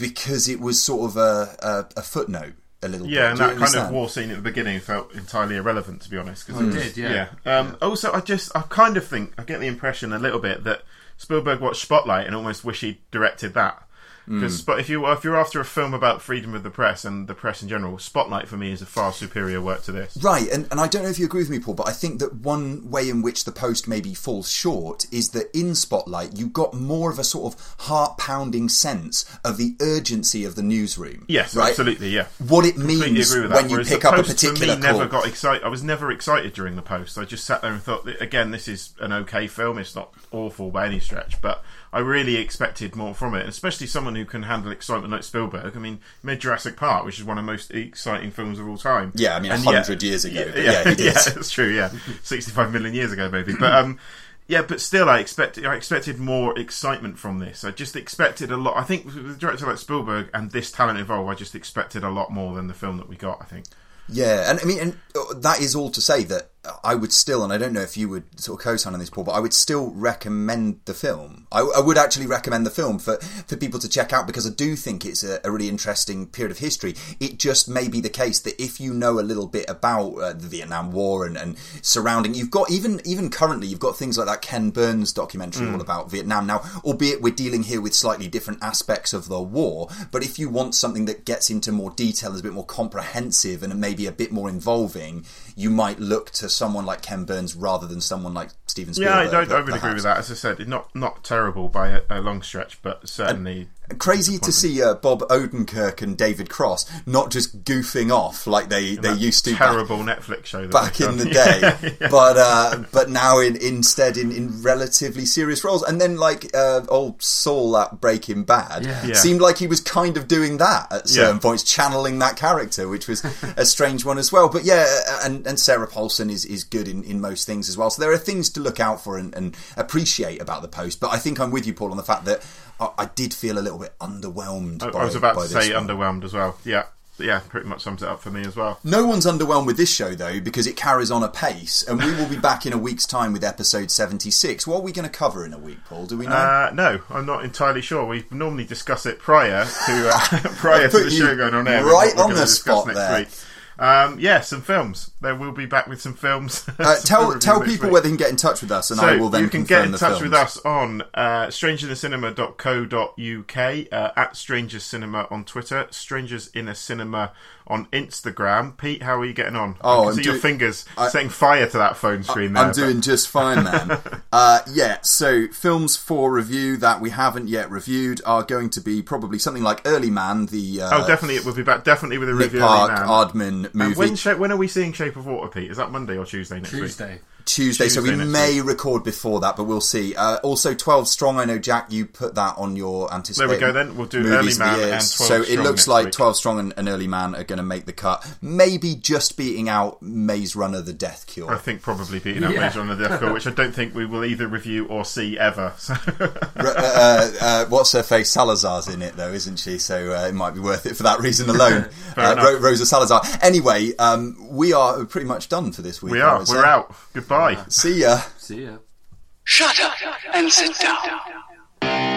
because it was sort of a, a, a footnote a little bit. Yeah, and Do you that kind of war scene at the beginning felt entirely irrelevant, to be honest. 'cause Oh, it was- did, yeah. Um, Also, I just, I kind of think, I get the impression a little bit that Spielberg watched Spotlight and almost wish he directed that. Mm. Because if you if you're after a film about freedom of the press and the press in general, Spotlight for me is a far superior work to this. Right, and, and I don't know if you agree with me, Paul, but I think that one way in which the post maybe falls short is that in Spotlight you got more of a sort of heart pounding sense of the urgency of the newsroom. Yes, right? absolutely, yeah. What it Completely means when that. you pick up a particular For me, never call. got excited. I was never excited during the post. I just sat there and thought, again, this is an okay film. It's not awful by any stretch, but I really expected more from it. Especially someone who can handle excitement like Spielberg. I mean, he made Jurassic Park, which is one of the most exciting films of all time. Yeah, I mean, 100 years ago, Yeah, yeah, he [LAUGHS] did. yeah, that's true. Yeah, sixty-five million years ago, maybe. But um, yeah, but still, I expected I expected more excitement from this. I just expected a lot. I think with a director like Spielberg and this talent involved, I just expected a lot more than the film that we got. I think. Yeah, and I mean, and uh, that is all to say that I would still, and I don't know if you would sort of co-sign on this, Paul, but I would still recommend the film. I, I would actually recommend the film for, for people to check out because I do think it's a, a really interesting period of history. It just may be the case that if you know a little bit about uh, the Vietnam War and, and surrounding, you've got even even currently you've got things like that Ken Burns documentary Mm. all about Vietnam. Now, albeit we're dealing here with slightly different aspects of the war, but if you want something that gets into more detail, is a bit more comprehensive, and maybe a bit more involving, you might look to someone like Ken Burns rather than someone like Steven Yeah, Spielberg. I, don't, I would perhaps. agree with that. As I said, not not terrible by a, a long stretch, but certainly Crazy to see uh, Bob Odenkirk and David Cross not just goofing off like they, they used to back- terrible Netflix show that back in the done. [LAUGHS] day, Yeah. but uh, but now in instead in, in relatively serious roles, and then like uh, old Saul at Breaking Bad Yeah. Yeah. seemed like he was kind of doing that at certain Yeah. points, channeling that character, which was a strange one as well. But yeah, and, and Sarah Paulson is, is good in, in most things as well. So there are things to look out for and, and appreciate about the post. But I think I'm with you, Paul, on the fact that I, I did feel a little bit underwhelmed. I, by, I was about to say one. underwhelmed as well. Yeah, yeah, pretty much sums it up for me as well. No one's underwhelmed with this show though because it carries on a pace, and we will be back in a week's time with episode seventy-six. What are we going to cover in a week, Paul? Do we know? Uh, no, I'm not entirely sure. We normally discuss it prior to uh, [LAUGHS] prior to the show going on air. right on the spot next there. Week. Um, yeah, some films. There will be back with some films. [LAUGHS] Uh, Some tell tell people week. where they can get in touch with us, and so I will then you can get in touch films. with us on uh, strangerinthecinema.co.uk uh, at Strangers Cinema on Twitter, Strangers in a Cinema on Instagram. Pete, how are you getting on? Oh, I can I'm see your fingers I- setting fire to that phone screen. there, I'm but- doing just fine, man. [LAUGHS] uh, yeah, so films for review that we haven't yet reviewed are going to be probably something like Early Man, the uh, oh, definitely, it will be back. Definitely with a Nick review. Park, Early Man. Aardman movie. when, Sha- when are we seeing Shape of Water, Pete? Is that Monday or Tuesday next week? Tuesday. Tuesday, so we Tuesday next may record before that, but we'll see. Uh, also, 12 Strong, I know, Jack, you put that on your anticipated There we go then. We'll do Early Man and 12 So it looks next like week. 12 Strong and, and Early Man are going to make the cut. Maybe just beating out Maze Runner, The Death Cure. I think probably beating out Yeah. Maze Runner: The Death Cure, which I don't think we will either review or see ever. So R- uh, uh, what's her face? Salazar's in it, though, isn't she? So uh, it might be worth it for that reason [LAUGHS] alone. Uh. Ro- Rosa Salazar. Anyway, um, we are pretty much done for this week. we are. We're out. Goodbye. Bye. See ya. See ya. Shut up and sit down.